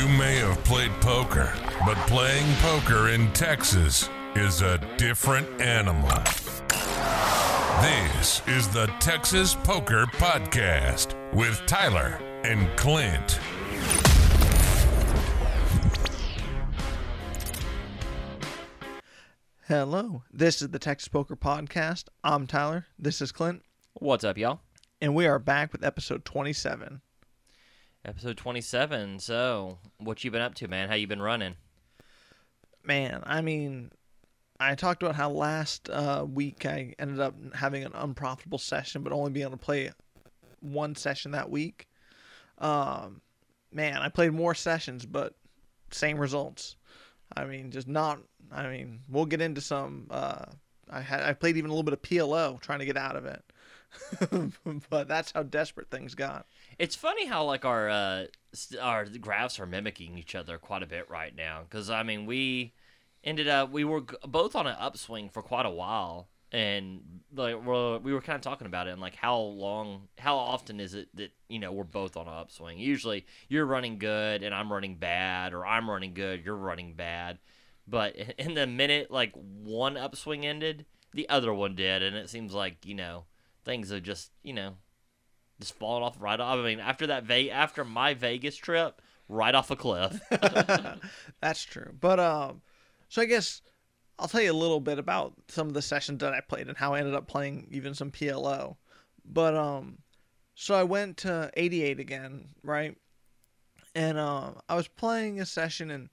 You may have played poker, but playing poker in Texas is a different animal. This is the Texas Poker Podcast with Tyler and Clint. Hello, this is the Texas Poker Podcast. I'm Tyler. This is Clint, What's up, y'all? and we are back with episode 27. Episode 27. So, what you been up to, man? How you been running? Man, I mean, I talked about how last uh, week I ended up having an unprofitable session, but only being able to play one session that week. Um, man, I played more sessions, but same results. I mean, just not. I mean, we'll get into some. Uh, I had I played even a little bit of PLO trying to get out of it, but that's how desperate things got. It's funny how like our uh our graphs are mimicking each other quite a bit right now cuz I mean, we ended up we were both on an upswing for quite a while and like we're, we were kind of talking about it and like how long how often is it that you know we're both on an upswing? Usually you're running good and i'm running bad or i'm running good you're running bad. But in the minute like one upswing ended the other one did and it seems like you know things have just you know just falling off right off i mean after that Ve- after my vegas trip right off a cliff That's true. But um, so I guess I'll tell you a little bit about some of the sessions that I played and how I ended up playing even some PLO. But um, so I went to 88 again, right? And um, I was playing a session and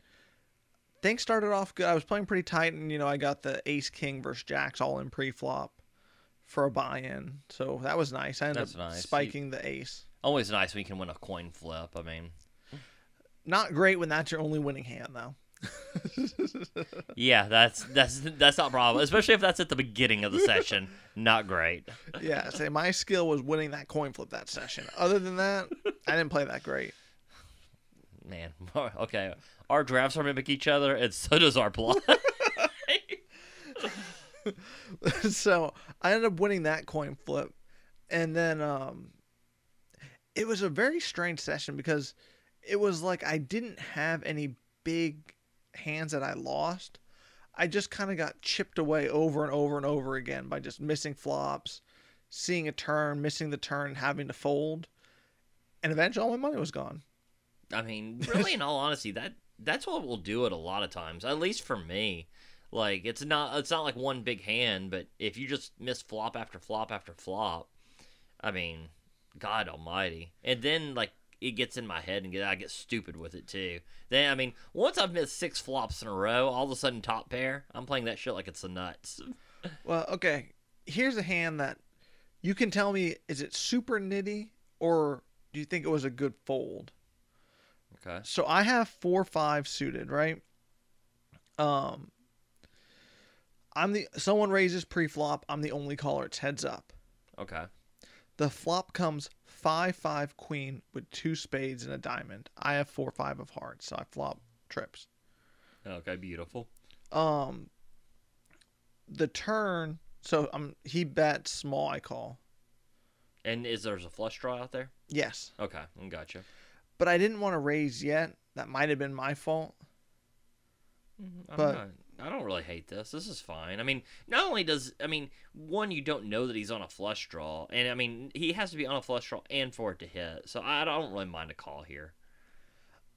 things started off good. I was playing pretty tight, and you know I got the Ace King versus Jacks all in pre-flop for a buy-in, so that was nice. I ended That's up nice. You- spiking the Ace. always nice when you can win a coin flip i mean Not great when that's your only winning hand, though. yeah that's that's that's not a problem especially if that's at the beginning of the session not great yeah, say my skill was winning that coin flip that session. Other than that, I didn't play that great. man okay our drafts are mimic each other and so does our plot so I ended up winning that coin flip, and then um, it was a very strange session because it was like I didn't have any big hands that I lost. I just kind of got chipped away over and over and over again by just missing flops, seeing a turn, missing the turn, having to fold, and eventually all my money was gone. I mean, really, in all honesty, that that's what will do it a lot of times. At least for me, like it's not it's not like one big hand, but if you just miss flop after flop after flop, I mean, God Almighty, and then like it gets in my head and get, I get stupid with it too. Then I mean, once I've missed six flops in a row, all of a sudden top pair, I'm playing that shit like it's the nuts. Well, okay. Here's a hand that you can tell me is it super nitty or do you think it was a good fold? Okay. So I have four five suited, right? Um I'm the someone raises pre-flop, I'm the only caller, it's heads up. Okay. The flop comes five five queen with two spades and a diamond. I have four five of hearts, so I flop trips. Okay. Beautiful. Um the turn so um he bets small I call. And is there's a flush draw out there? Yes. Okay. I Gotcha. but I didn't want to raise yet. That might have been my fault. I'm But- not, I don't really hate this. This is fine. I mean, not only does I mean, one you don't know that he's on a flush draw, and I mean he has to be on a flush draw and for it to hit. So I don't really mind a call here.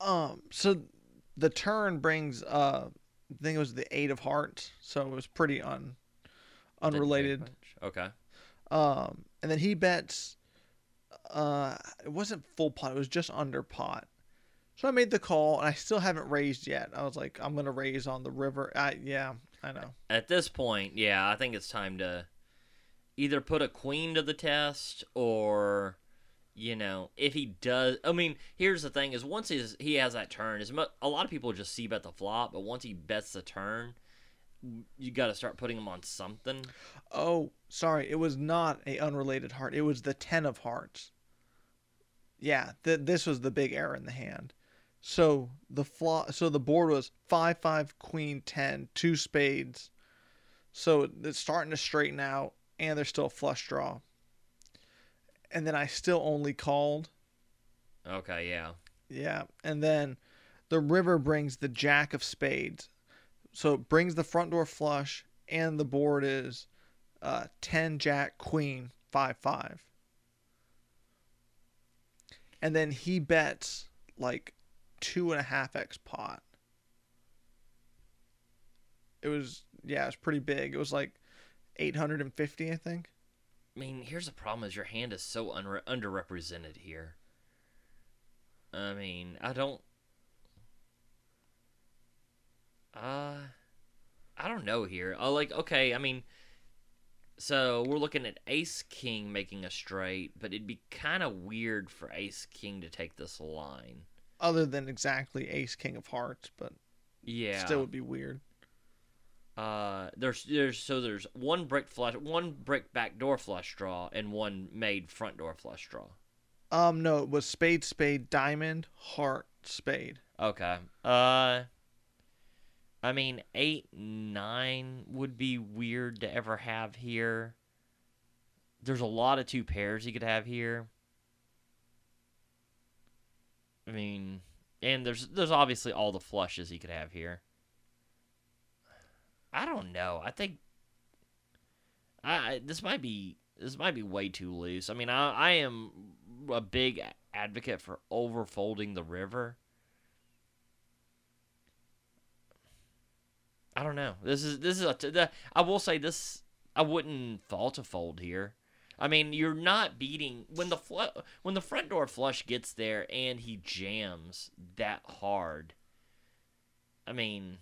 Um, so the turn brings uh, I think it was the eight of hearts, so it was pretty un unrelated. Okay. Um, and then he bets. Uh, it wasn't full pot; it was just under pot. So I made the call, and I still haven't raised yet. I was like, I'm gonna raise on the river. I yeah, I know. At this point, yeah, I think it's time to either put a queen to the test or you know, if he does I mean, here's the thing is once his, he has that turn, is a lot of people just see bet the flop, but once he bets the turn, you got to start putting him on something. Oh, sorry, it was not a unrelated heart. It was the ten of hearts. Yeah, th- this was the big error in the hand. So the flaw, so the board was five five queen ten two spades. So it's starting to straighten out, and there's still a flush draw. And then I still only called. Okay, yeah. Yeah, and then the river brings the jack of spades. So it brings the front door flush, and the board is uh, 10 jack queen 5 5. And then he bets like two and a half x pot. It was, yeah, it was pretty big. It was like 850, I think. I mean, here's the problem: is your hand is so unre- underrepresented here. I mean, I don't. Uh, I don't know here. Uh, like, okay, I mean, so we're looking at Ace King making a straight, but it'd be kind of weird for Ace King to take this line. Other than exactly Ace King of Hearts, but Yeah. still would be weird. Uh, there's there's so there's one brick flush, one brick back door flush draw, and one made front door flush draw. Um, no, it was spade, spade, diamond, heart, spade. Okay. Uh, I mean eight nine would be weird to ever have here. There's a lot of two pairs you could have here. I mean, and there's there's obviously all the flushes you could have here. I don't know. I think I this might be this might be way too loose. I mean, I I am a big advocate for overfolding the river. I don't know. This is this is a I will say this. I wouldn't fault a fold here. I mean, you're not beating when the fl- when the front door flush gets there and he jams that hard. I mean,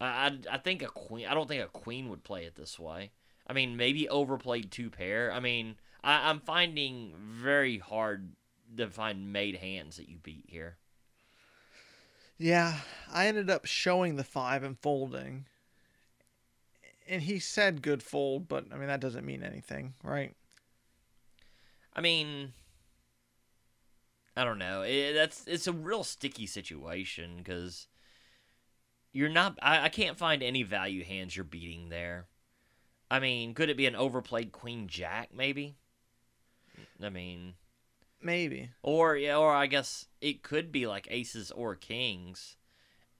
I, I I think a queen. I don't think a queen would play it this way. I mean, maybe overplayed two pair. I mean, I, I'm finding very hard to find made hands that you beat here. Yeah, I ended up showing the five and folding. And he said good fold, but I mean that doesn't mean anything, right? I mean, I don't know. It, that's it's a real sticky situation because you're not. I, I can't find any value hands you're beating there. I mean, could it be an overplayed queen jack maybe? I mean, Maybe. or yeah, or I guess it could be like aces or kings,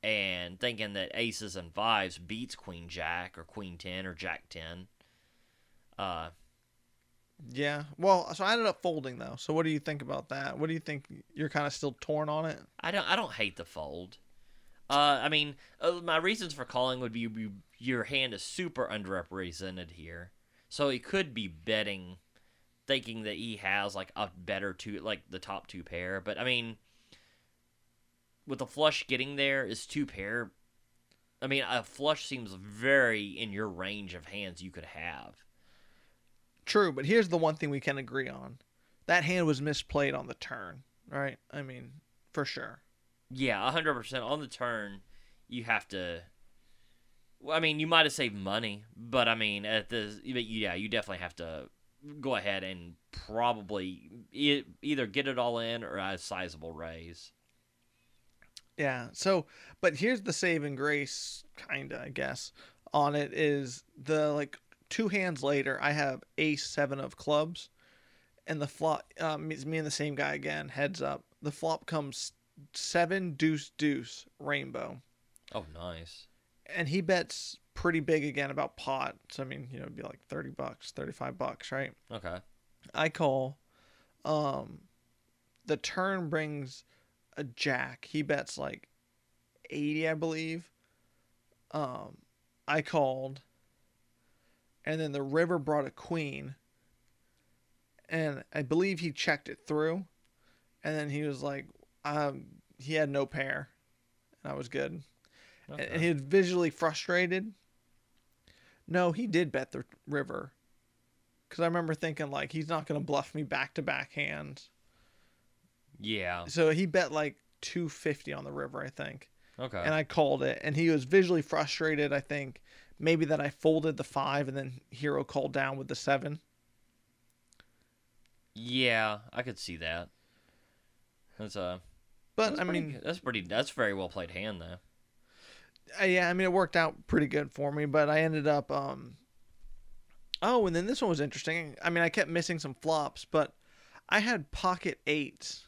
and thinking that aces and fives beats queen jack or queen ten or jack ten. Uh, Yeah. Well, so I ended up folding though. So what do you think about that? What do you think? You're kind of still torn on it. I don't. I don't hate the fold. Uh, I mean, uh, my reasons for calling would be you, your hand is super underrepresented here, so he could be betting, thinking that he has like a better two, like the top two pair. But I mean, with the flush getting there is two pair. I mean, a flush seems very in your range of hands you could have. True, but here's the one thing we can agree on: that hand was misplayed on the turn, right? I mean, for sure. Yeah, hundred percent on the turn. You have to. I mean, you might have saved money, but I mean, at the but yeah, you definitely have to go ahead and probably e- either get it all in or a sizable raise. Yeah. So, but here's the saving grace, kinda, I guess, on it is the like two hands later, I have ace seven of clubs, and the flop. Um, it's me and the same guy again. Heads up. The flop comes seven deuce deuce rainbow, Oh, nice. and he bets pretty big again about pot. So I mean, you know, it'd be like thirty bucks, thirty five bucks, right? Okay. I call. Um, the turn brings a jack. He bets like eighty, I believe. Um, I called, and then the river brought a queen, and I believe he checked it through, and then he was like, um, he had no pair, and I was good. And- okay. And he was visually frustrated. No, he did bet the river. Because I remember thinking, like, he's not going to bluff me back to back hands. Yeah. So he bet like 250 on the river, I think. Okay. And I called it. And he was visually frustrated, I think. Maybe that I folded the five and then Hero called down with the seven. yeah, I could see that. That's a. But that's I pretty mean, that's pretty. That's very well played hand though. uh, yeah, I mean, it worked out pretty good for me. But I ended up, um, oh, and then this one was interesting. I mean, I kept missing some flops, but I had pocket eights.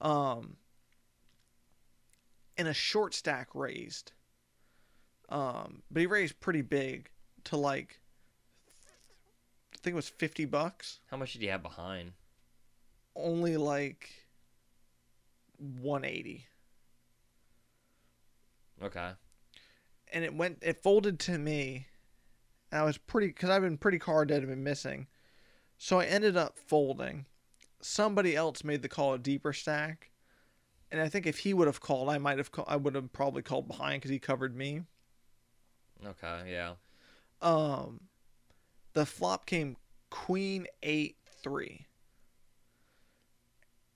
Um, and a short stack raised. Um, but he raised pretty big to like I think it was 50 bucks. How much did you have behind? Only like 180. Okay. And it went it folded to me. And I was pretty cuz I've been pretty card dead and been missing. So I ended up folding. Somebody else made the call a deeper stack. And I think if he would have called, I might have call, I would have probably called behind cuz he covered me. Okay. Yeah. Um the flop came queen 8 3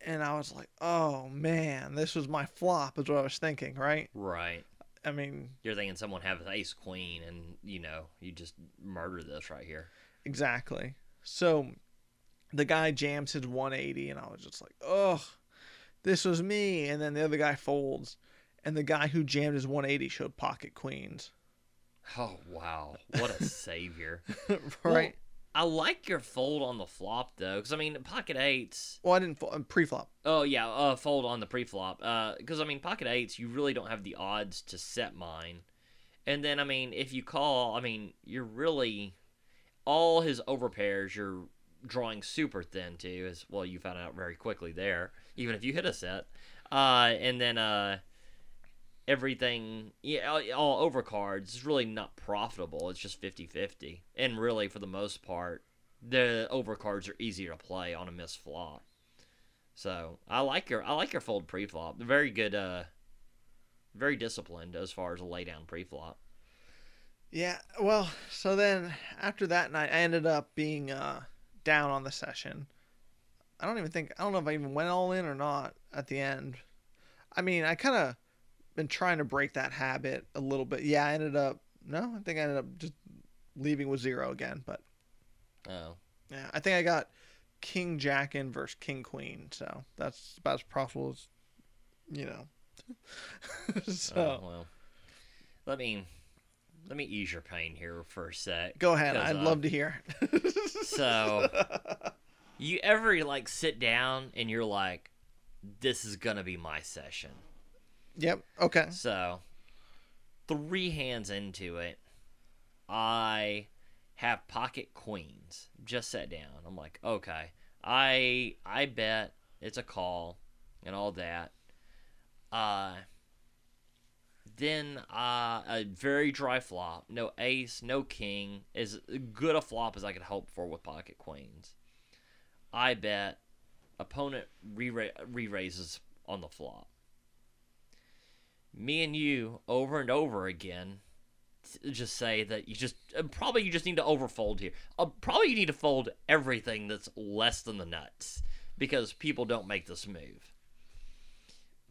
and i was like oh man this was my flop is what i was thinking right Right. i mean You're thinking someone has ace queen, and you know you just murder this right here. exactly so the guy jams his 180 and i was just like oh this was me and then the other guy folds and the guy who jammed his 180 showed pocket queens Oh wow, what a savior! right Well, I like your fold on the flop though, because I mean pocket eights. well i didn't fo- uh, pre-flop Oh yeah, uh, fold on the pre-flop. Because I mean pocket eights, you really don't have the odds to set mine. And then I mean, if you call, I mean, you're really all his overpairs. You're drawing super thin too. As well, you found out very quickly there. Even if you hit a set, uh, and then uh, everything, yeah, all, over cards is really not profitable. It's just 50-50. and really for the most part, the overcards are easier to play on a missed flop. So I like your I like your fold pre-flop. Very good, uh, very disciplined as far as a laydown pre-flop. Yeah, well, so then after that night, I ended up being uh, down on the session. I don't even think I don't know if I even went all in or not at the end. I mean, I kind of been trying to break that habit a little bit. Yeah, I ended up no, I think I ended up just leaving with zero again. But Oh, yeah, I think I got King Jack in versus King Queen, so that's about as profitable as you know. so oh, well. Let me let me ease your pain here for a sec. go ahead. I'd uh, love to hear. So, you ever like sit down and you're like, "This is gonna be my session." yep. Okay. So, three hands into it, I have pocket queens. Just sat down. I'm like, okay, I I bet it's a call and all that. Uh, then uh, a very dry flop. No ace, no king. As good a flop as I could hope for with pocket queens. I bet opponent re raises on the flop me and you over and over again just say that you just uh, probably you just need to overfold here. Uh, probably you need to fold everything that's less than the nuts because people don't make this move.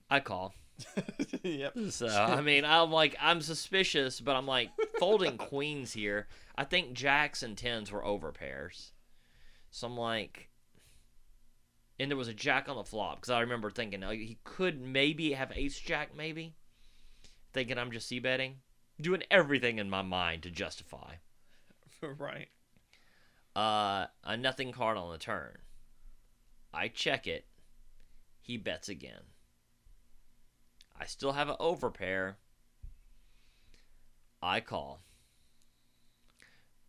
I call. yep. So I mean, I'm like I'm suspicious, but I'm like folding queens here. I think jacks and tens were over pairs, so I'm like, and there was a jack on the flop because I remember thinking oh, he could maybe have ace jack, maybe thinking I'm just c betting, doing everything in my mind to justify right. uh a nothing card on the turn. I check it. He bets again. I still have an overpair. I call.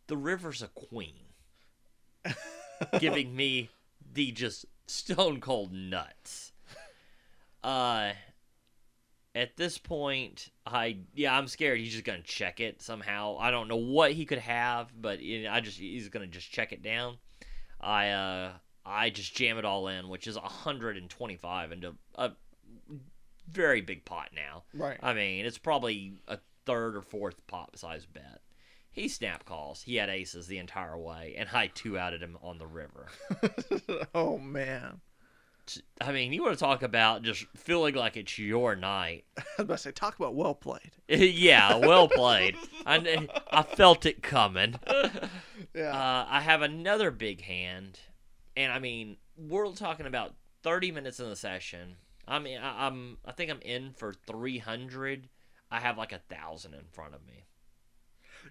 The river's a queen, giving me the just stone cold nuts. Uh, at this point, I yeah, I'm scared he's just gonna check it somehow. I don't know what he could have, but I just he's gonna just check it down. I uh I just jam it all in, which is 125 into a very big pot now. Right. I mean, it's probably a third or fourth pot size bet. He snap calls. He had aces the entire way, and I two outed him on the river. oh man. I mean, you want to talk about just feeling like it's your night. I was about to say, talk about well played. yeah, well played. I, I felt it coming. Yeah. Uh, I have another big hand, and I mean, we're talking about 30 minutes in the session. I mean, I, I'm I think I'm in for 300. I have like a thousand in front of me.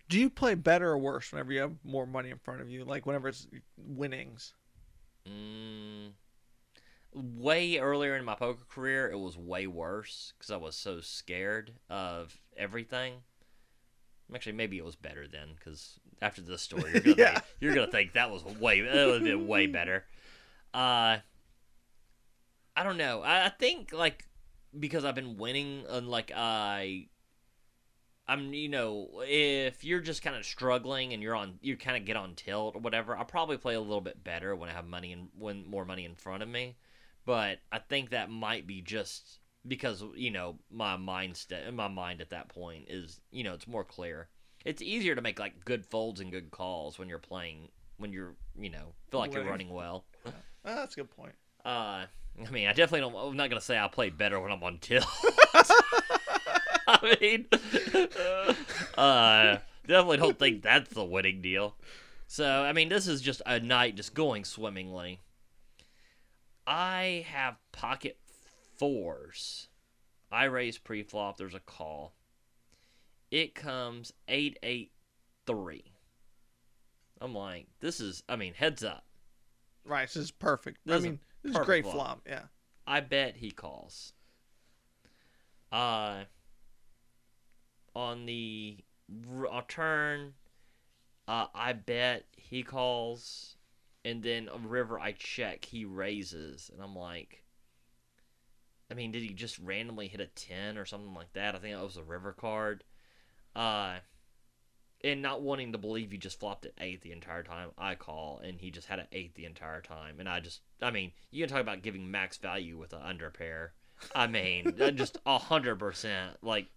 Do you play better or worse whenever you have more money in front of you? Like whenever it's winnings. Mm, way earlier in my poker career, it was way worse because I was so scared of everything. Actually, maybe it was better then because after this story, you're gonna, Yeah. think, you're gonna think that was way that would have been way better. Uh, I don't know. I, I think like because I've been winning and like I. I'm, you know, if you're just kind of struggling and you're on, you kind of get on tilt or whatever. I'll probably play a little bit better when I have money and when more money in front of me. But I think that might be just because you know my mindset, my mind at that point is, you know, it's more clear. It's easier to make like good folds and good calls when you're playing when you're, you know, feel like you're running well. Ah, that's a good point. Uh, I mean, I definitely don't. I'm not gonna say I play better when I'm on tilt. I mean, uh, definitely don't think that's the winning deal. So, I mean, this is just a night just going swimmingly. I have pocket fours. I raise pre-flop. There's a call. It comes eight eight three. I'm like, this is. I mean, heads up. Right, this is perfect. This I mean, this is a great flop. Yeah. I bet he calls. Uh, on the turn, uh, I bet he calls, and then a river I check, he raises, and I'm like, I mean, did he just randomly hit a ten or something like that? I think that was a river card. Uh, and not wanting to believe he just flopped at eight the entire time, I call, and he just had an eight the entire time, and I just, I mean, you can talk about giving max value with an under pair. I mean, just a hundred percent. Like,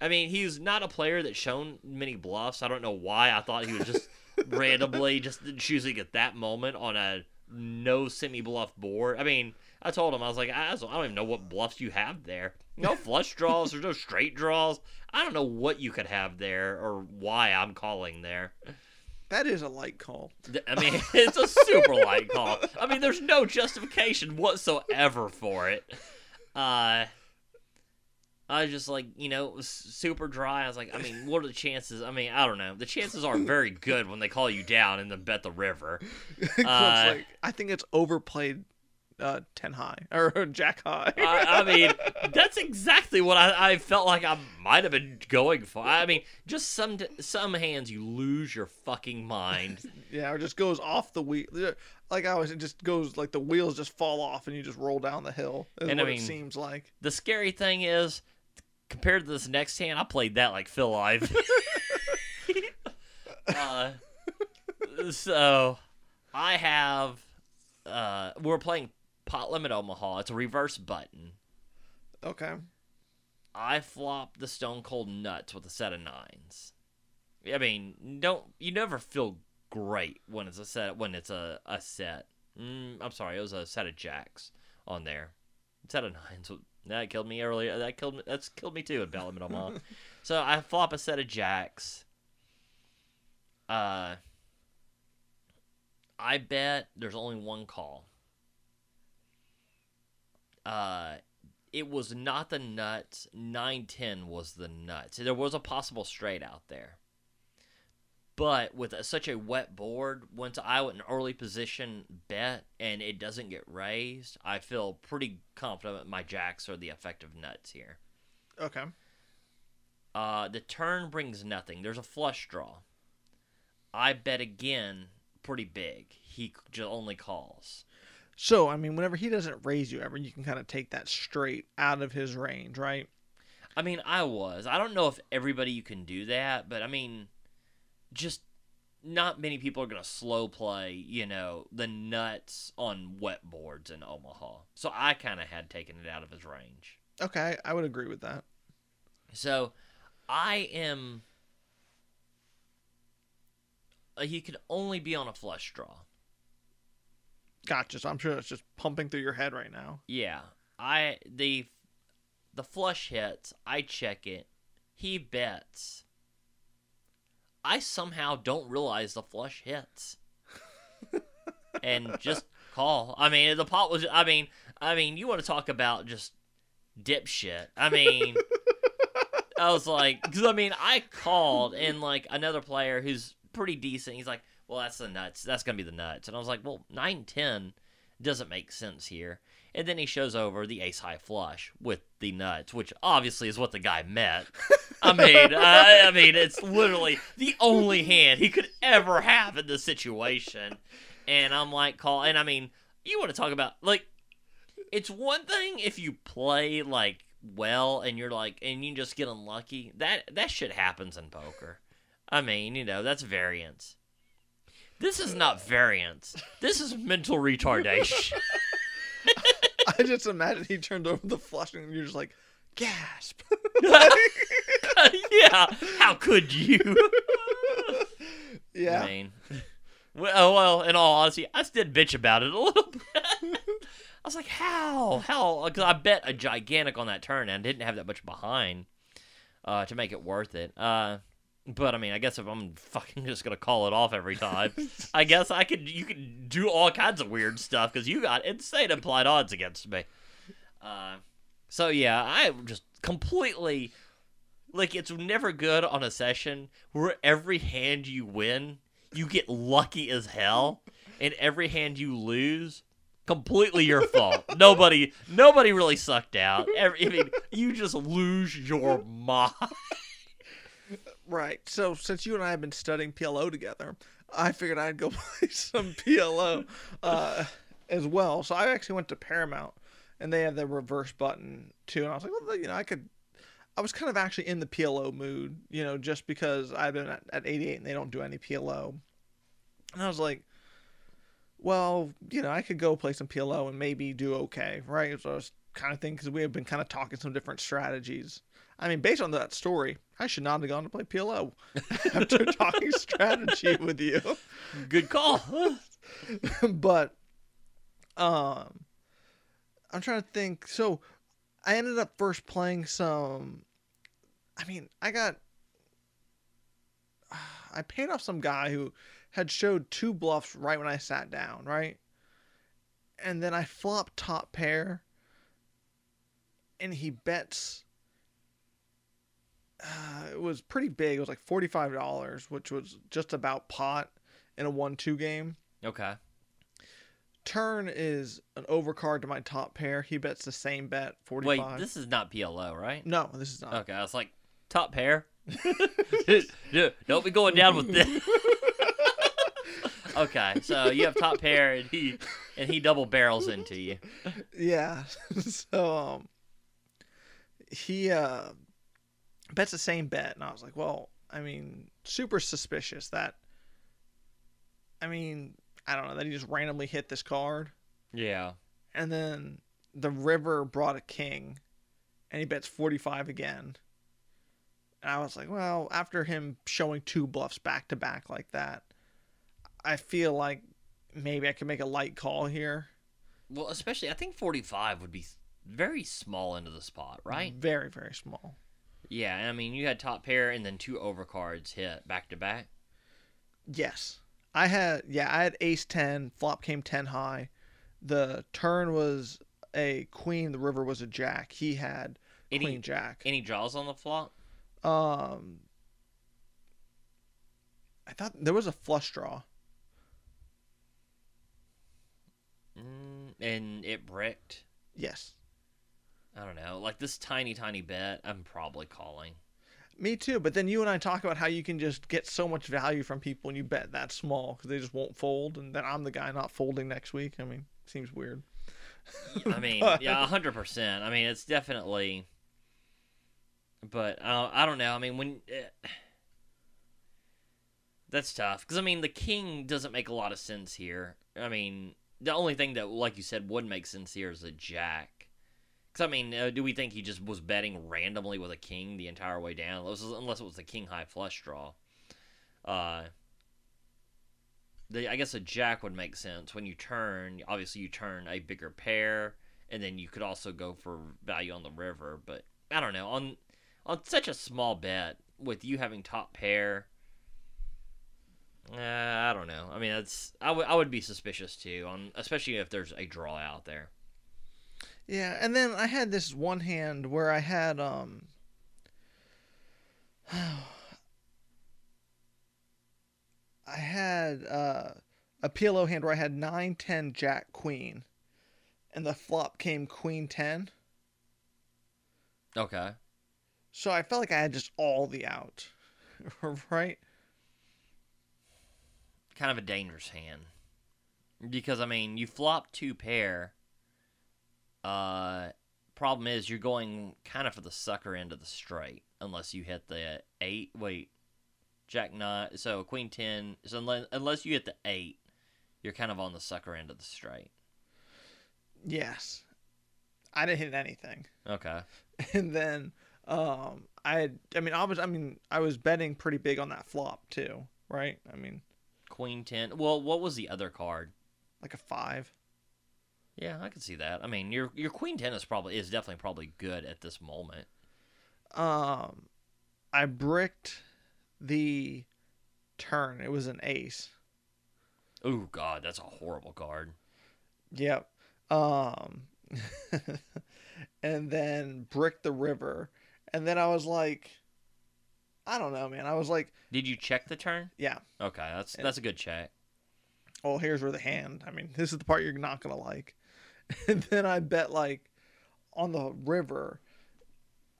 I mean, he's not a player that's shown many bluffs. I don't know why. I thought he was just randomly just choosing at that moment on a no semi bluff board. I mean, I told him I was like, I don't even know what bluffs you have there. No flush draws. There's no straight draws. I don't know what you could have there or why I'm calling there. That is a light call. I mean, it's a super light call. I mean, there's no justification whatsoever for it. Uh, I was just like, you know, it was super dry. I was like, I mean, what are the chances? I mean, I don't know. The chances are very good when they call you down and then bet the river. Uh, like, I think it's overplayed uh, 10 high or jack high. I, I mean, that's exactly what I, I felt like I might have been going for. I mean, just some some hands you lose your fucking mind. yeah, or just goes off the wheel. Like I always, it just goes like the wheels just fall off and you just roll down the hill. And I what it mean- seems like. The scary thing is, compared to this next hand, I played that like Phil Ivey. uh, so I have. Uh, we're playing Pot Limit Omaha. It's a reverse button. Okay. I flop the Stone Cold Nuts with a set of nines. I mean, don't you never feel great when it's a set when it's a a set. Mm, I'm sorry, it was a set of jacks on there. Set of nines. That killed me earlier. That killed me. That's killed me too at Limit Omaha. so I flop a set of jacks. Uh, I bet there's only one call. Uh, it was not the nuts. 910 was the nuts. There was a possible straight out there. But with a, such a wet board, once I went an early position bet and it doesn't get raised, I feel pretty confident my jacks are the effective nuts here. Okay. Uh, the turn brings nothing. There's a flush draw. I bet again pretty big. He j- only calls. So, I mean, whenever he doesn't raise you ever, you can kind of take that straight out of his range, right? I mean, I was. I don't know if everybody you can do that, but I mean, just not many people are going to slow play, you know, the nuts on wet boards in Omaha. So I kind of had taken it out of his range. Okay, I would agree with that. So I am. Uh, he could only be on a flush draw. Gotcha. So I'm sure it's just pumping through your head right now. Yeah, I the the flush hits. I check it. He bets. I somehow don't realize the flush hits, and just call. I mean, the pot was. I mean, I mean, you want to talk about just dipshit? I mean, I was like, because I mean, I called and like another player who's pretty decent. He's like, well, that's the nuts. That's gonna be the nuts. And I was like, well, nine ten doesn't make sense here. And then he shows over the ace high flush with the nuts, which obviously is what the guy meant. I mean, I, I mean, it's literally the only hand he could ever have in this situation. And I'm like, call, and I mean, you want to talk about like, it's one thing if you play like well and you're like, and you just get unlucky. That that shit happens in poker. I mean, you know, that's variance. This is not variance. This is mental retardation. I just imagine he turned over the flush and you're just like, gasp. yeah. How could you? yeah. I mean, well, well, in all honesty, I did bitch about it a little bit. I was like, how? How? Because I bet a gigantic on that turn and didn't have that much behind uh, to make it worth it. Uh, but I mean, I guess if I'm fucking just gonna call it off every time, I guess I could. You could do all kinds of weird stuff because you got insane implied odds against me. Uh, so yeah, I just completely like it's never good on a session where every hand you win, you get lucky as hell, and every hand you lose, completely your fault. nobody, nobody really sucked out. Every, I mean, you just lose your mind. Right. So since you and I have been studying PLO together, I figured I'd go play some PLO uh, as well. So I actually went to Paramount, and they have the reverse button too. And I was like, well, you know, I could. I was kind of actually in the PLO mood, you know, just because I've been at, at 88 and they don't do any PLO. And I was like, well, you know, I could go play some PLO and maybe do okay, right? So I was kind of thinking because we have been kind of talking some different strategies. I mean, based on that story, I should not have gone to play PLO after talking strategy with you. Good call. but um I'm trying to think. So I ended up first playing some I mean, I got I paid off some guy who had showed two bluffs right when I sat down, right? And then I flopped top pair and he bets uh, it was pretty big. It was like forty-five dollars, which was just about pot in a one-two game. Okay. Turn is an overcard to my top pair. He bets the same bet, Wait, forty-five. this is not PLO, right? No, this is not. Okay, I was like, top pair. Don't be going down with this. okay, so you have top pair, and he and he double barrels into you. Yeah. so um, he uh bets the same bet, and I was like, well, I mean, super suspicious that. I mean, I don't know that he just randomly hit this card. Yeah. And then the river brought a king, and he bets 45 again. And I was like, well, after him showing two bluffs back to back like that, I feel like maybe I can make a light call here. Well, especially I think forty-five would be very small into the spot, right? Very, very small. Yeah, I mean you had top pair and then two overcards hit back to back. Yes. I had, yeah, I had ace 10, flop came 10 high. The turn was a queen, the river was a jack. He had Any- queen jack. Any draws on the flop? Um, I thought there was a flush draw. Mm, and it bricked. Yes. I don't know, like this tiny, tiny bet. I'm probably calling. Me too. But then you and I talk about how you can just get so much value from people when you bet that small because they just won't fold, and then I'm the guy not folding next week. I mean, seems weird. I mean, But- yeah, hundred percent. I mean, it's definitely. But uh, I don't know. I mean, when eh, that's tough because I mean, the king doesn't make a lot of sense here. I mean, the only thing that, like you said, would make sense here is a jack. Because I mean, uh, do we think he just was betting randomly with a king the entire way down, unless, it was the king high flush draw? Uh, the, I guess a jack would make sense when you turn. Obviously, you turn a bigger pair, and then you could also go for value on the river. But I don't know on on such a small bet with you having top pair. Uh, I don't know. I mean, that's I would I would be suspicious too on especially if there's a draw out there. Yeah, and then I had this one hand where I had um I had uh a PLO hand where I had 9 10 jack queen and the flop came queen 10. Okay. So I felt like I had just all the out. right? Kind of a dangerous hand. Because I mean, you flop two pair. Uh problem is you're going kind of for the sucker end of the straight unless you hit the 8. Wait. Jack 9. So queen 10. So unless, unless you hit the 8, you're kind of on the sucker end of the straight. Yes. I didn't hit anything. Okay. And then um I had I mean I was I mean I was betting pretty big on that flop too, right? I mean Queen 10. Well, what was the other card? like a 5. Yeah, I can see that. I mean, your your queen 10 is probably is definitely probably good at this moment. Um I bricked the turn. It was an ace. Oh god, that's a horrible card. Yep. Um and then bricked the river. And then I was like I don't know, man. I was like, Did you check the turn? yeah. Okay, that's that's a good check. Oh, here's where the hand. I mean, this is the part you're not gonna like. And then I bet like on the river,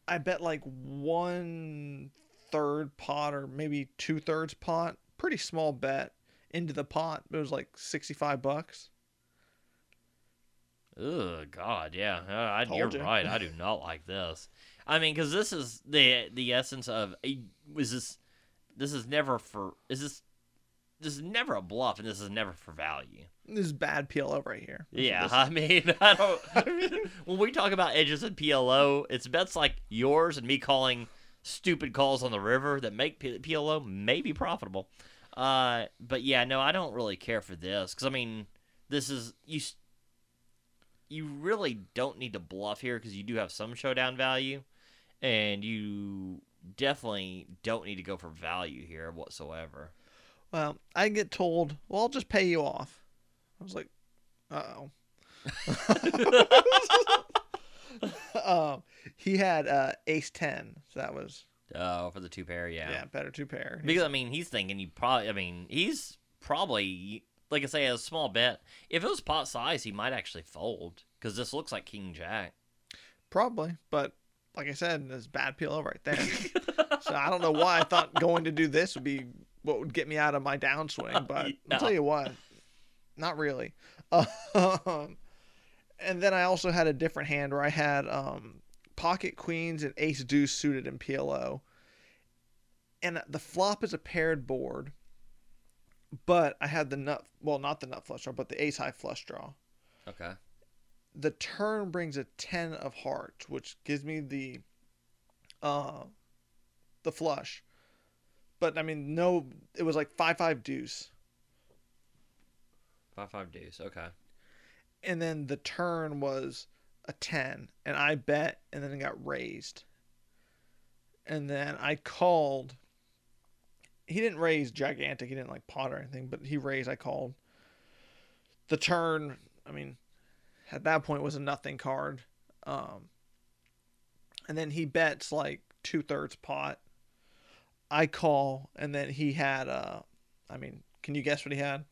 I bet like one third pot or maybe two thirds pot, pretty small bet into the pot. It was like sixty five bucks. Oh God, yeah, uh, I, you're you. right. I do not like this. I mean, because this is the the essence of a, was this. This is never for. Is this? This is never a bluff, and this is never for value. This is bad PLO right here. This Yeah, I mean, I don't. when we talk about edges and PLO, it's bets like yours and me calling stupid calls on the river that make PLO may be profitable. Uh, but yeah, no, I don't really care for this because I mean, this is you. You really don't need to bluff here because you do have some showdown value, and you definitely don't need to go for value here whatsoever. Well, I get told, well, I'll just pay you off. I was like, uh oh. um, he had uh, ace 10. So that was, Oh, for the two pair, yeah, Yeah, better two pair. Because I mean, he's thinking you probably. I mean, he's probably like I say, a small bet. If it was pot size, he might actually fold because this looks like King Jack. Probably. But like I said, there's bad PLO right there. so I don't know why I thought going to do this would be what would get me out of my downswing. But Yeah. I'll tell you what, not really. Um, and then I also had a different hand where I had um, pocket queens and ace deuce suited in PLO. And the flop is a paired board, but I had the nut, well, not the nut flush draw, but the ace high flush draw Okay. the turn brings a 10 of hearts which gives me the uh the flush but i mean no it was like 5 5 deuce Five five deuce. Okay. and then the turn was a 10 and i bet and then it got raised and then i called he didn't raise gigantic he didn't like pot or anything but he raised i called the turn i mean at that point was a nothing card um and then he bets like two-thirds pot i call and then he had uh i mean can you guess what he had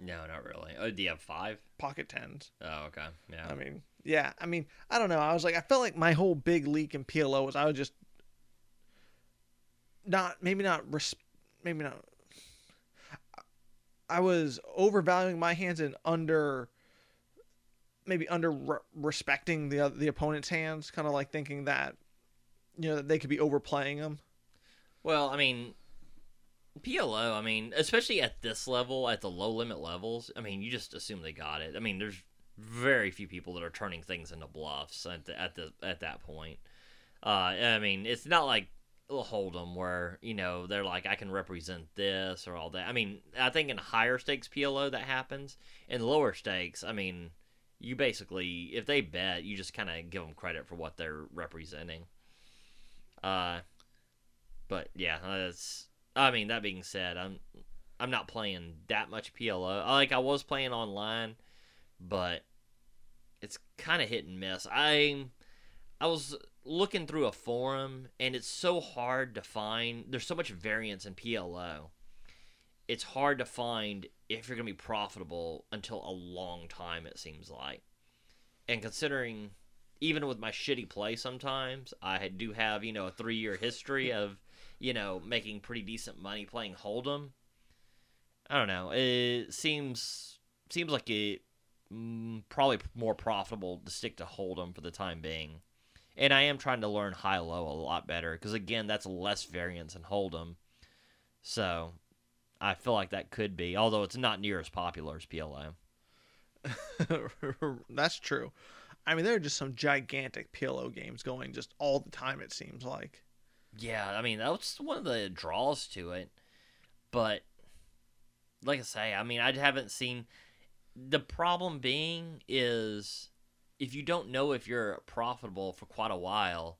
No, not really. Oh, do you have five? pocket tens Oh, okay. Yeah. I mean, yeah. I mean, I don't know. I was like, I felt like my whole big leak in PLO was I was just not maybe not res- maybe not. I was overvaluing my hands and under maybe under re- respecting the the opponent's hands, kind of like thinking that you know that they could be overplaying them. Well, I mean, PLO. I mean, especially at this level, at the low limit levels. I mean, you just assume they got it. I mean, there's very few people that are turning things into bluffs at the, at the at that point. Uh, I mean, it's not like Hold'em where you know they're like, I can represent this or all that. I mean, I think in higher stakes PLO that happens. In lower stakes, I mean, you basically if they bet, you just kind of give them credit for what they're representing. Uh, but yeah, that's. I mean, that being said, I'm I'm not playing that much PLO. Like I was playing online, but it's kind of hit and miss. I I was looking through a forum, and it's so hard to find. There's so much variance in PLO, it's hard to find if you're going to be profitable until a long time it seems like and considering even with my shitty play sometimes i do have you know a three year history of you know making pretty decent money playing hold'em i don't know it seems seems like it mm, probably more profitable to stick to hold'em for the time being and i am trying to learn high low a lot better because again that's less variance in hold'em so I feel like that could be, although it's not near as popular as PLO. That's true. I mean, there are just some gigantic PLO games going just all the time. It seems like. Yeah, I mean that's one of the draws to it, but like I say, I mean I haven't seen. The problem being is if you don't know if you're profitable for quite a while,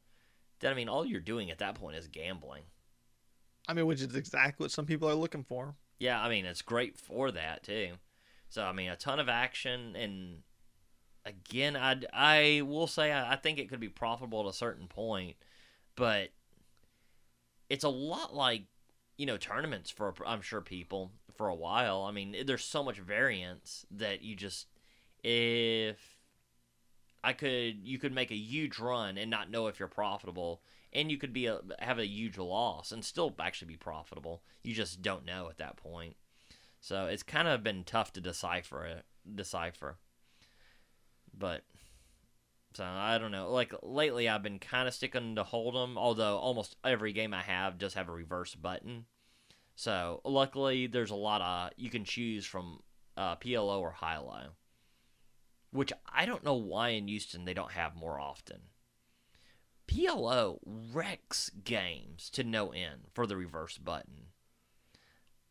then I mean all you're doing at that point is gambling. I mean, which is exactly what some people are looking for. Yeah, I mean, it's great for that too. So I mean, a ton of action, and again, I I will say I, I think it could be profitable at a certain point, but it's a lot like you know tournaments for I'm sure people for a while. I mean, there's so much variance that you just if I could you could make a huge run and not know if you're profitable and you could be a, have a huge loss and still actually be profitable. You just don't know at that point. So it's kind of been tough to decipher it, decipher. But so I don't know. Like lately, I've been kind of sticking to Hold'em, although almost every game I have does have a reverse button. So luckily, there's a lot of you can choose from uh, PLO or high low, which I don't know why in Houston they don't have more often. PLO wrecks games to no end for the reverse button.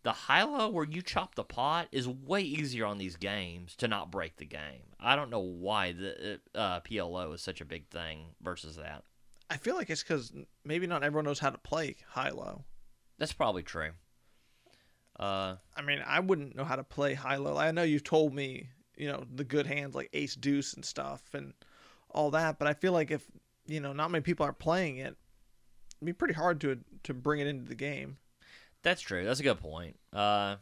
The high low where you chop the pot is way easier on these games to not break the game. I don't know why the uh, PLO is such a big thing versus that. I feel like it's because maybe not everyone knows how to play high low. That's probably true. Uh, I mean, I wouldn't know how to play high low. I know you've told me, you know, the good hands like ace deuce and stuff and all that, but I feel like if you know not many people are playing it, it'd be pretty hard to to bring it into the game. That's true. That's a good point. Uh,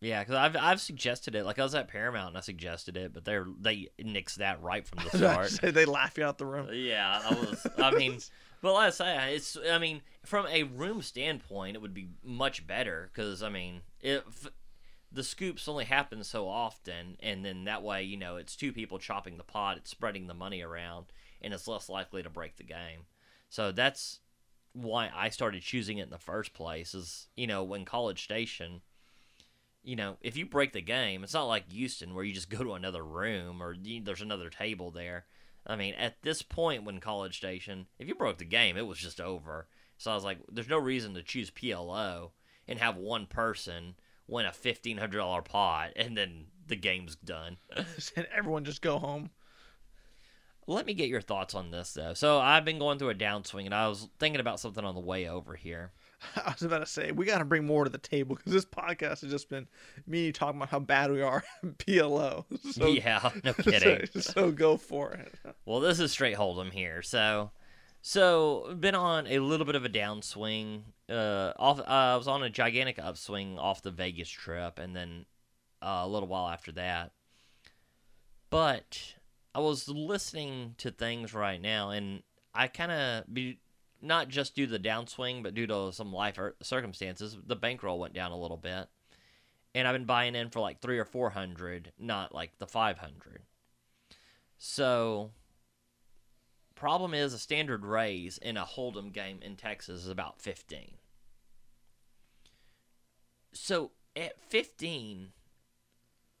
yeah, because I've I've suggested it. Like I was at Paramount and I suggested it, but they're they nixed that right from the start. they laugh you out the room. Yeah, I was. I mean, but let's say it's. I mean, from a room standpoint, it would be much better because I mean, if the scoops only happen so often, and then that way, you know, it's two people chopping the pot, it's spreading the money around, and it's less likely to break the game. So that's why I started choosing it in the first place. Is you know when College Station, you know if you break the game, it's not like Houston where you just go to another room or you, there's another table there. I mean, at this point when College Station, if you broke the game, it was just over. So I was like, there's no reason to choose PLO and have one person win a fifteen hundred dollar pot and then the game's done. and everyone just go home. Let me get your thoughts on this though. So I've been going through a downswing, and I was thinking about something on the way over here. I was about to say we got to bring more to the table because this podcast has just been me talking about how bad we are PLO. So, yeah, no kidding. So, so, go for it. Well, this is straight hold'em here. So, so been on a little bit of a downswing. Uh, off. Uh, I was on a gigantic upswing off the Vegas trip, and then uh, a little while after that. But I was listening to things right now, and I kind of be not just due to the downswing, but due to some life er, circumstances, the bankroll went down a little bit, and I've been buying in for like three or four hundred, not like the five hundred. So, problem is a standard raise in a hold'em game in Texas is about fifteen. So at fifteen,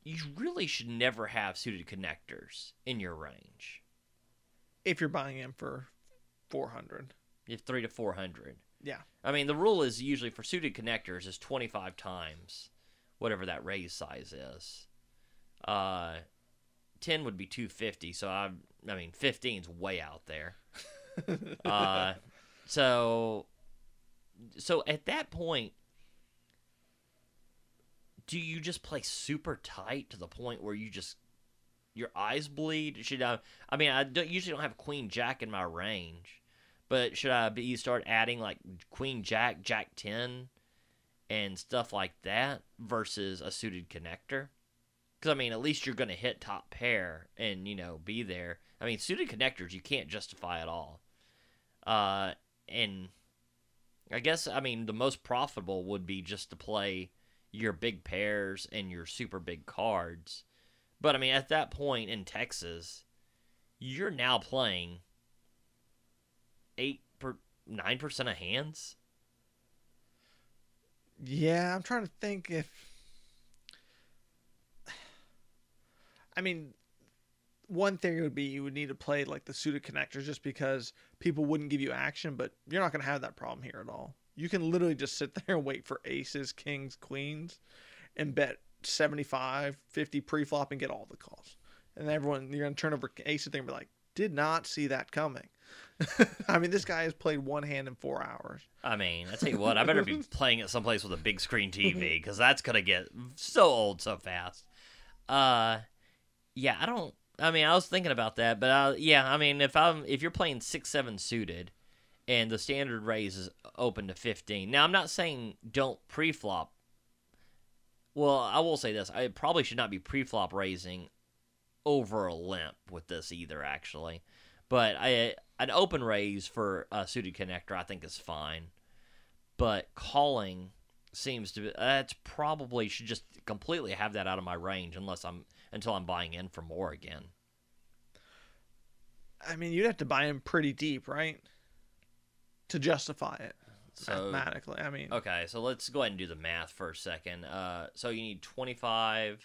you really should never have suited connectors in your range. If you're buying them for 400. If 3 to 400. Yeah. I mean, the rule is usually for suited connectors is 25 times whatever that raise size is. Uh 10 would be 250, so I I mean 15's way out there. uh so so at that point do you just play super tight to the point where you just your eyes bleed? Should I? I mean, I don't, usually don't have queen jack in my range, but should I be start adding like queen jack, jack ten, and stuff like that versus a suited connector. Because I mean, at least you're going to hit top pair and you know be there. I mean, suited connectors you can't justify at all. Uh, and I guess I mean the most profitable would be just to play your big pairs and your super big cards. But I mean, at that point in Texas, you're now playing eight per nine percent of hands. Yeah, I'm trying to think if. I mean, one theory would be you would need to play like the suited connectors just because people wouldn't give you action, but you're not going to have that problem here at all. You can literally just sit there and wait for aces, kings, queens, and bet 75, 50 pre-flop and get all the calls. And everyone, you're going to turn over aces and be like, did not see that coming. I mean, this guy has played one hand in four hours. I mean, I tell you what, I better be playing at someplace with a big screen TV because that's gonna get so old so fast. Uh, yeah, I don't. I mean, I was thinking about that, but uh, yeah, I mean, if I'm if you're playing six seven suited, and the standard raise is open to fifteen. Now, I'm not saying don't pre-flop. Well, I will say this: I probably should not be pre-flop raising over a limp with this either, actually. But I an open raise for a suited connector, I think is fine. But calling seems to be that's probably should just completely have that out of my range unless I'm until I'm buying in for more again. I mean, you'd have to buy in pretty deep, right? To justify it So mathematically. I mean, okay, so let's go ahead and do the math for a second. Uh, so you need 25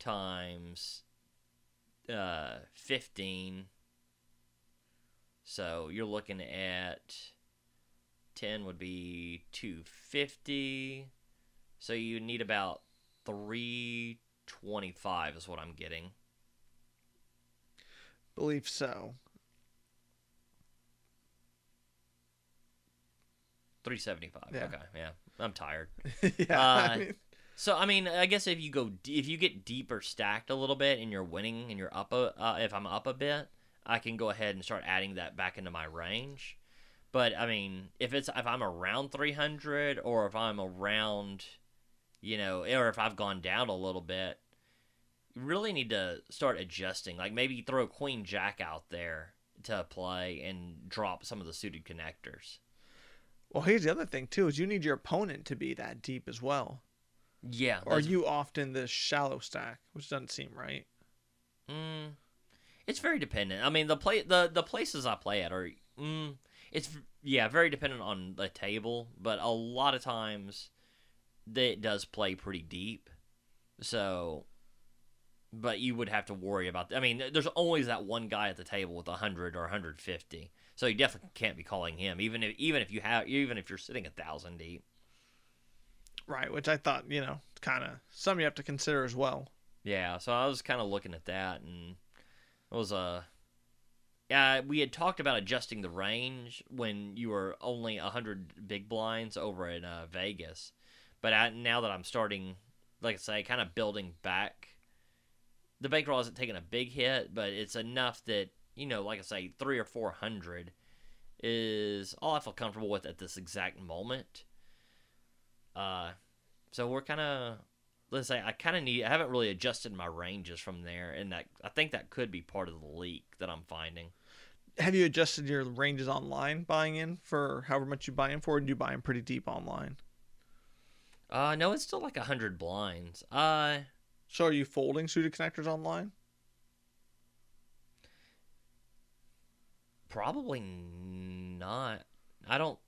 times uh 15 so you're looking at 10 would be 250. So you need about 325 is what I'm getting. believe so. 375. Yeah. Okay, yeah. I'm tired. yeah. Uh, I mean, So I mean, I guess if you go if you get deeper stacked a little bit and you're winning and you're up a uh, if I'm up a bit, I can go ahead and start adding that back into my range. But I mean, if it's if I'm around 300 or if I'm around, you know, or if I've gone down a little bit, you really need to start adjusting. Like maybe throw Queen Jack out there to play and drop some of the suited connectors. Well, here's the other thing too: is you need your opponent to be that deep as well. Yeah. Or are you often the shallow stack, which doesn't seem right. Mm, it's very dependent. I mean, the play the the places I play at are mm, it's yeah very dependent on the table, but a lot of times it does play pretty deep. So, but you would have to worry about. I mean, there's always that one guy at the table with 100 or 150. So you definitely can't be calling him, even if even if you have even if you're sitting a thousand deep. Right, which I thought, you know, kind of some you have to consider as well. Yeah, so I was kind of looking at that, and it was Uh, yeah, we had talked about adjusting the range when you were only hundred big blinds over in uh, Vegas, but I, now that I'm starting, like I say, kind of building back, the bankroll isn't taking a big hit, but it's enough that you know, like I say, three or four hundred is all I feel comfortable with at this exact moment. Uh, so we're kind of let's say I kind of need. I haven't really adjusted my ranges from there, and that I think that could be part of the leak that I'm finding. Have you adjusted your ranges online buying in for however much you buy in for? Or do you buy in pretty deep online? Uh, no, it's still like a hundred blinds. Uh, So are you folding suited connectors online? Probably not. I don't.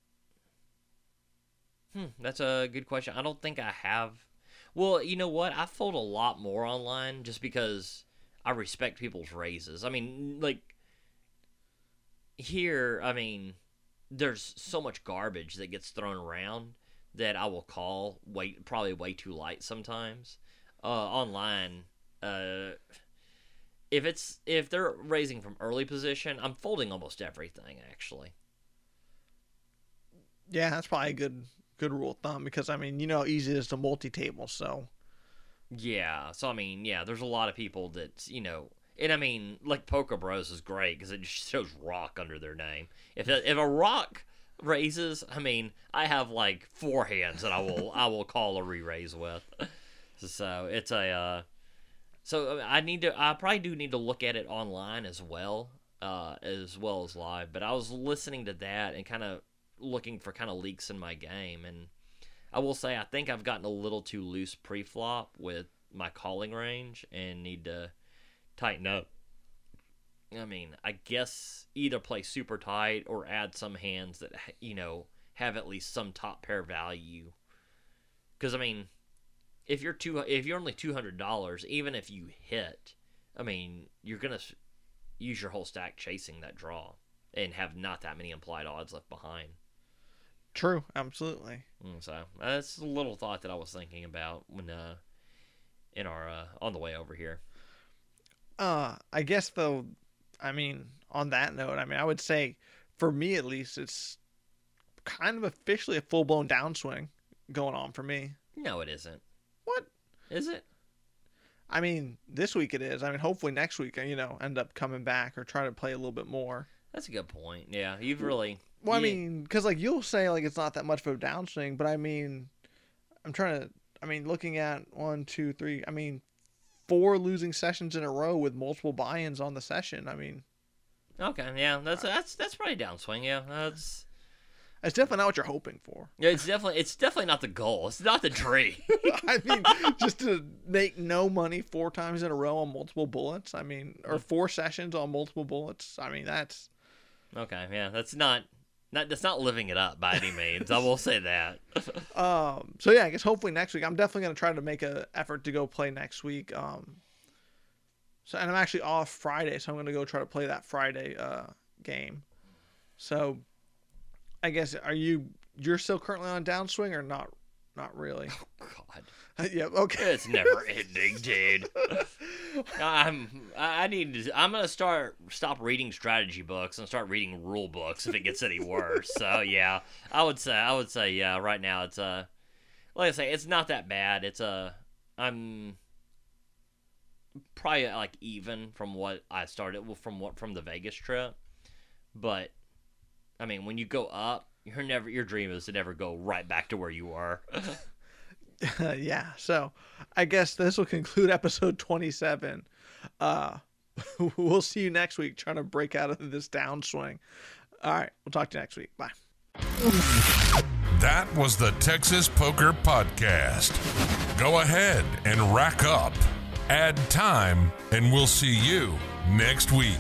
Hmm, that's a good question. I don't think I have. Well, you know what? I fold a lot more online just because I respect people's raises. I mean, like here, I mean, there's so much garbage that gets thrown around that I will call way probably way too light sometimes. Uh, online, uh, if it's if they're raising from early position, I'm folding almost everything actually. Yeah, that's probably a good good rule of thumb because I mean, you know how easy it is to multi table, so Yeah, so I mean, yeah, there's a lot of people that you know, and I mean, like Poker Bros is great because it just shows rock under their name. If a, if a rock raises. I mean, I have like four hands that I will I will call a re-raise with. So it's a uh, so I need to I probably do need to look at it online as well, uh, as well as live. But I was listening to that and kind of looking for kind of leaks in my game, and I will say I think I've gotten a little too loose pre-flop with my calling range and need to tighten up. I mean, I guess either play super tight or add some hands that you know have at least some top pair value. Because I mean, if you're two, if you're only two hundred dollars, even if you hit, I mean, you're gonna use your whole stack chasing that draw and have not that many implied odds left behind. True, absolutely. Mm, So that's a little thought that I was thinking about when uh, in our uh, on the way over here. Uh, I guess though, I mean, on that note, I mean, I would say, for me at least, it's kind of officially a full blown downswing going on for me. No, it isn't. Is it? I mean, this week it is. I mean, hopefully next week, uh, you know, end up coming back or try to play a little bit more. That's a good point. Yeah, you've really. Well, I you- mean, because like you'll say like it's not that much of a downswing, but I mean, I'm trying to. I mean, looking at one, two, three. I mean, four losing sessions in a row with multiple buy-ins on the session. I mean, Okay, yeah, that's that's that's probably downswing. Yeah, that's it's definitely not what you're hoping for. yeah, it's definitely it's definitely not the goal. It's not the dream. I mean, just to make no money four times in a row on multiple bullets. I mean, or four sessions on multiple bullets. I mean, that's okay, yeah, that's not not that's not living it up by any means. I will say that. um. So yeah, I guess hopefully next week. I'm definitely gonna try to make a effort to go play next week. Um. So and I'm actually off Friday, so I'm gonna go try to play that Friday uh game. So, I guess are you you're still currently on downswing or not? Not really. Oh God, yeah. Okay. it's never ending, dude. I'm I I need to. I'm gonna start stop reading strategy books and start reading rule books if it gets any worse. so yeah, I would say I would say yeah. Right now it's uh, like I say, it's not that bad. It's uh, I'm probably like even from what I started well, from what from the Vegas trip, but I mean when you go up, you're never your dream is to never go right back to where you were. yeah. So, I guess this will conclude episode 27. Uh, we'll see you next week trying to break out of this downswing. All right. We'll talk to you next week. Bye. That was the Texas Poker Podcast. Go ahead and rack up, add time, and we'll see you next week.